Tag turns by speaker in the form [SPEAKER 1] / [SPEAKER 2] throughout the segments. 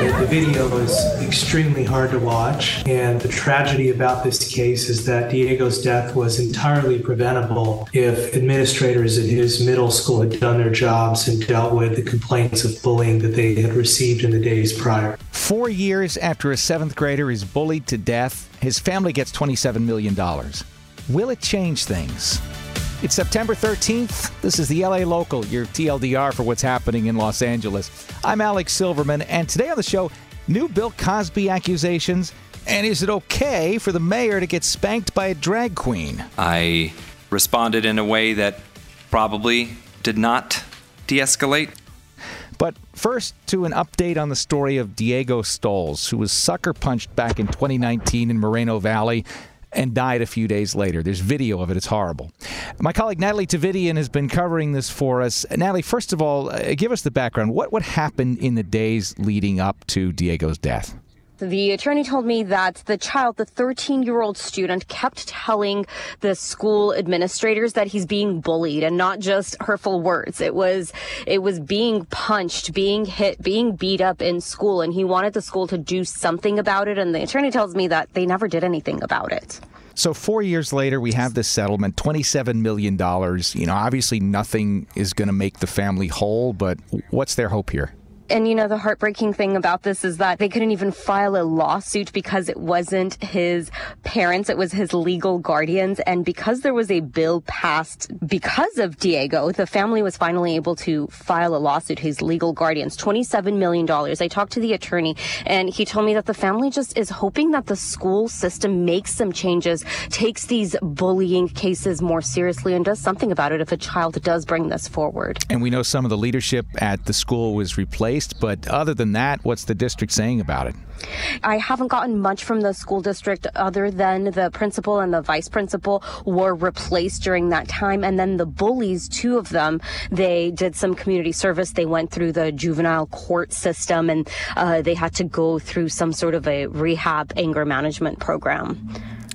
[SPEAKER 1] The video is extremely hard to watch, and the tragedy about this case is that Diego's death was entirely preventable if administrators at his middle school had done their jobs and dealt with the complaints of bullying that they had received in the days prior.
[SPEAKER 2] Four years after a seventh grader is bullied to death, his family gets $27 million. Will it change things? It's September 13th. This is the LA Local, your TLDR for what's happening in Los Angeles. I'm Alex Silverman, and today on the show, new Bill Cosby accusations. And is it okay for the mayor to get spanked by a drag queen?
[SPEAKER 3] I responded in a way that probably did not de escalate.
[SPEAKER 2] But first, to an update on the story of Diego Stolz, who was sucker punched back in 2019 in Moreno Valley and died a few days later. There's video of it. It's horrible. My colleague Natalie Tavidian has been covering this for us. Natalie, first of all, uh, give us the background. What what happened in the days leading up to Diego's death?
[SPEAKER 4] The attorney told me that the child, the 13 year old student, kept telling the school administrators that he's being bullied and not just hurtful words. It was, it was being punched, being hit, being beat up in school. And he wanted the school to do something about it. And the attorney tells me that they never did anything about it.
[SPEAKER 2] So four years later, we have this settlement, twenty-seven million dollars. You know, obviously nothing is going to make the family whole, but what's their hope here?
[SPEAKER 4] And you know, the heartbreaking thing about this is that they couldn't even file a lawsuit because it wasn't his parents, it was his legal guardians. And because there was a bill passed because of Diego, the family was finally able to file a lawsuit, his legal guardians, $27 million. I talked to the attorney and he told me that the family just is hoping that the school system makes some changes, takes these bullying cases more seriously and does something about it if a child does bring this forward.
[SPEAKER 2] And we know some of the leadership at the school was replaced but other than that, what's the district saying about it?
[SPEAKER 4] I haven't gotten much from the school district other than the principal and the vice principal were replaced during that time. And then the bullies, two of them, they did some community service. They went through the juvenile court system and uh, they had to go through some sort of a rehab anger management program.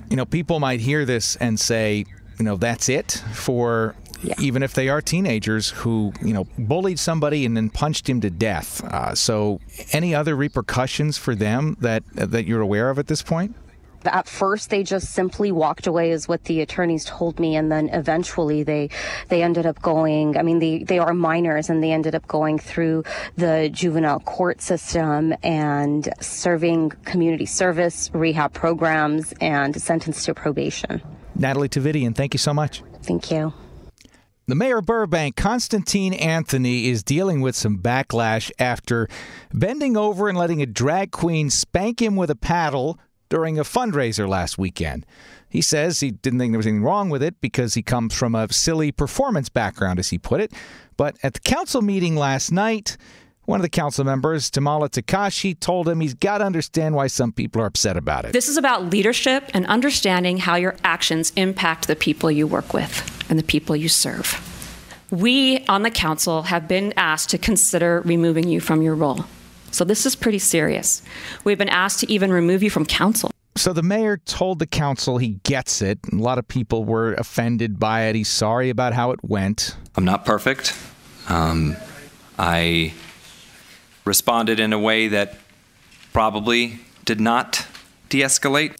[SPEAKER 2] You know, people might hear this and say, you know, that's it for yeah. even if they are teenagers who you know bullied somebody and then punched him to death. Uh, so, any other repercussions for them that that you're aware of at this point?
[SPEAKER 4] at first they just simply walked away is what the attorneys told me and then eventually they they ended up going i mean they they are minors and they ended up going through the juvenile court system and serving community service rehab programs and sentenced to probation
[SPEAKER 2] natalie tavidian thank you so much
[SPEAKER 4] thank you
[SPEAKER 2] the mayor of Burbank, Konstantine Anthony, is dealing with some backlash after bending over and letting a drag queen spank him with a paddle during a fundraiser last weekend. He says he didn't think there was anything wrong with it because he comes from a silly performance background, as he put it. But at the council meeting last night, one of the council members, Tamala Takahashi, told him he's got to understand why some people are upset about it.
[SPEAKER 5] This is about leadership and understanding how your actions impact the people you work with and the people you serve. We on the council have been asked to consider removing you from your role. So this is pretty serious. We've been asked to even remove you from council.
[SPEAKER 2] So the mayor told the council he gets it. A lot of people were offended by it. He's sorry about how it went.
[SPEAKER 3] I'm not perfect. Um, I responded in a way that probably did not de escalate.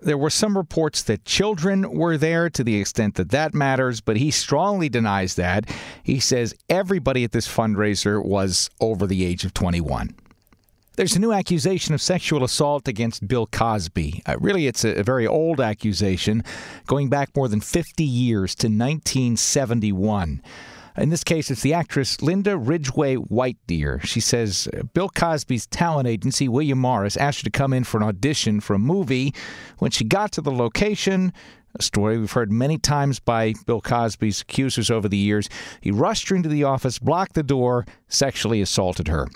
[SPEAKER 2] There were some reports that children were there to the extent that that matters, but he strongly denies that. He says everybody at this fundraiser was over the age of 21. There's a new accusation of sexual assault against Bill Cosby. Uh, really, it's a, a very old accusation going back more than 50 years to 1971. In this case, it's the actress Linda Ridgway White Deer. She says Bill Cosby's talent agency, William Morris, asked her to come in for an audition for a movie. When she got to the location, a story we've heard many times by Bill Cosby's accusers over the years. He rushed her into the office, blocked the door, sexually assaulted her.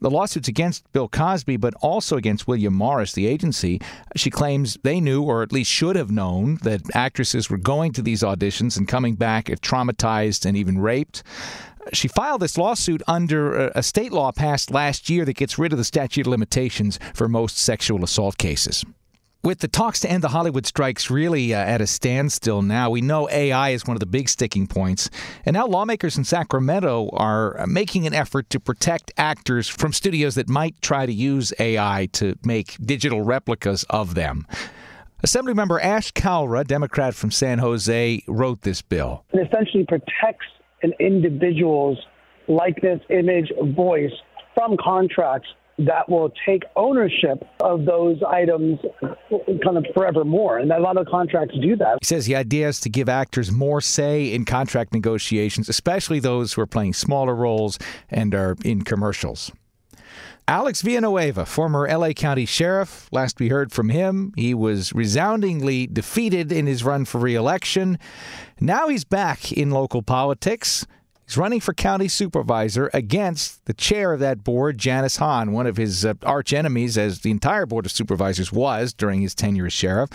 [SPEAKER 2] The lawsuit's against Bill Cosby, but also against William Morris, the agency. She claims they knew, or at least should have known, that actresses were going to these auditions and coming back traumatized and even raped. She filed this lawsuit under a state law passed last year that gets rid of the statute of limitations for most sexual assault cases. With the talks to end the Hollywood strikes really uh, at a standstill now, we know AI is one of the big sticking points. And now lawmakers in Sacramento are uh, making an effort to protect actors from studios that might try to use AI to make digital replicas of them. Assemblymember Ash Kalra, Democrat from San Jose, wrote this bill.
[SPEAKER 6] It essentially protects an individual's likeness, image, voice from contracts that will take ownership of those items kind of forevermore. And a lot of contracts do that.
[SPEAKER 2] He says the idea is to give actors more say in contract negotiations, especially those who are playing smaller roles and are in commercials. Alex Villanueva, former LA County Sheriff, last we heard from him, he was resoundingly defeated in his run for reelection. Now he's back in local politics. He's running for county supervisor against the chair of that board, Janice Hahn, one of his uh, arch enemies, as the entire board of supervisors was during his tenure as sheriff.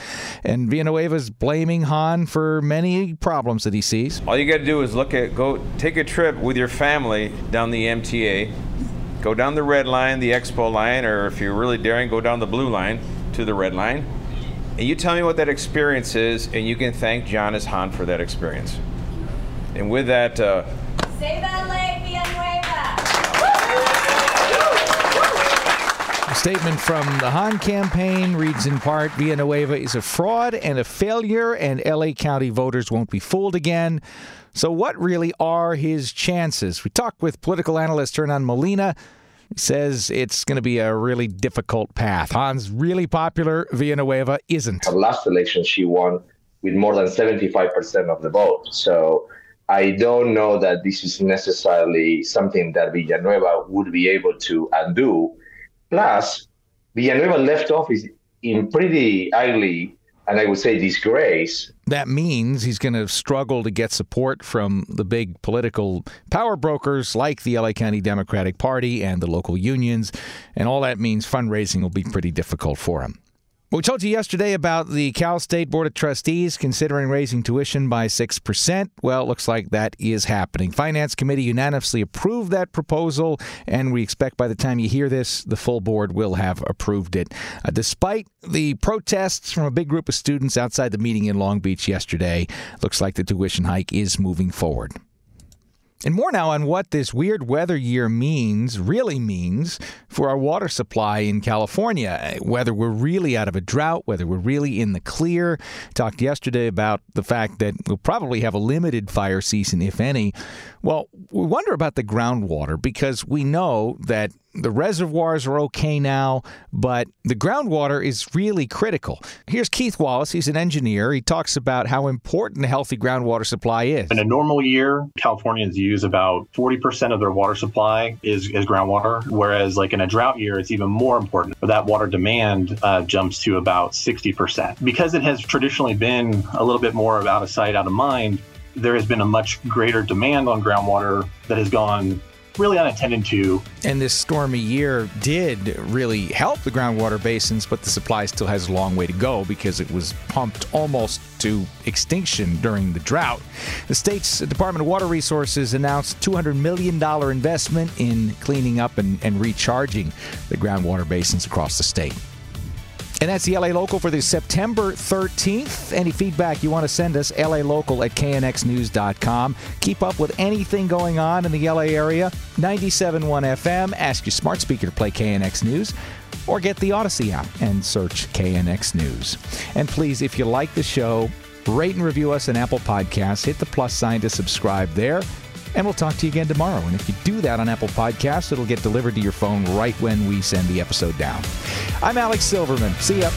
[SPEAKER 2] And Villanueva's blaming Hahn for many problems that he sees.
[SPEAKER 7] All you got to do is look at go take a trip with your family down the MTA, go down the red line, the expo line, or if you're really daring, go down the blue line to the red line. And you tell me what that experience is, and you can thank Janice Hahn for that experience. And with that, uh!
[SPEAKER 2] A statement from the Hahn campaign reads in part Villanueva is a fraud and a failure, and LA County voters won't be fooled again. So, what really are his chances? We talked with political analyst Hernan Molina. He says it's going to be a really difficult path. Hahn's really popular. Villanueva isn't.
[SPEAKER 8] The last election, she won with more than 75% of the vote. So, I don't know that this is necessarily something that Villanueva would be able to undo. Plus, Villanueva left office in pretty ugly and I would say disgrace.
[SPEAKER 2] That means he's going to struggle to get support from the big political power brokers like the LA County Democratic Party and the local unions. And all that means fundraising will be pretty difficult for him. We told you yesterday about the Cal State Board of Trustees considering raising tuition by 6%. Well, it looks like that is happening. Finance Committee unanimously approved that proposal, and we expect by the time you hear this, the full board will have approved it. Uh, despite the protests from a big group of students outside the meeting in Long Beach yesterday, looks like the tuition hike is moving forward. And more now on what this weird weather year means, really means, for our water supply in California. Whether we're really out of a drought, whether we're really in the clear. Talked yesterday about the fact that we'll probably have a limited fire season, if any. Well, we wonder about the groundwater because we know that the reservoirs are okay now, but the groundwater is really critical. Here's Keith Wallace. He's an engineer. He talks about how important a healthy groundwater supply is.
[SPEAKER 9] In a normal year, Californians use about 40% of their water supply is, is groundwater, whereas like in a drought year, it's even more important. That water demand uh, jumps to about 60%. Because it has traditionally been a little bit more out of sight, out of mind, there has been a much greater demand on groundwater that has gone really unattended to.
[SPEAKER 2] And this stormy year did really help the groundwater basins, but the supply still has a long way to go because it was pumped almost to extinction during the drought. The state's Department of Water Resources announced $200 million investment in cleaning up and, and recharging the groundwater basins across the state. And that's the LA Local for the September 13th. Any feedback you want to send us, LA Local at knxnews.com. Keep up with anything going on in the LA area. 97.1 FM. Ask your smart speaker to play KNX News or get the Audacy app and search KNX News. And please, if you like the show, rate and review us on Apple Podcasts. Hit the plus sign to subscribe there. And we'll talk to you again tomorrow. And if you do that on Apple Podcasts, it'll get delivered to your phone right when we send the episode down. I'm Alex Silverman. See ya.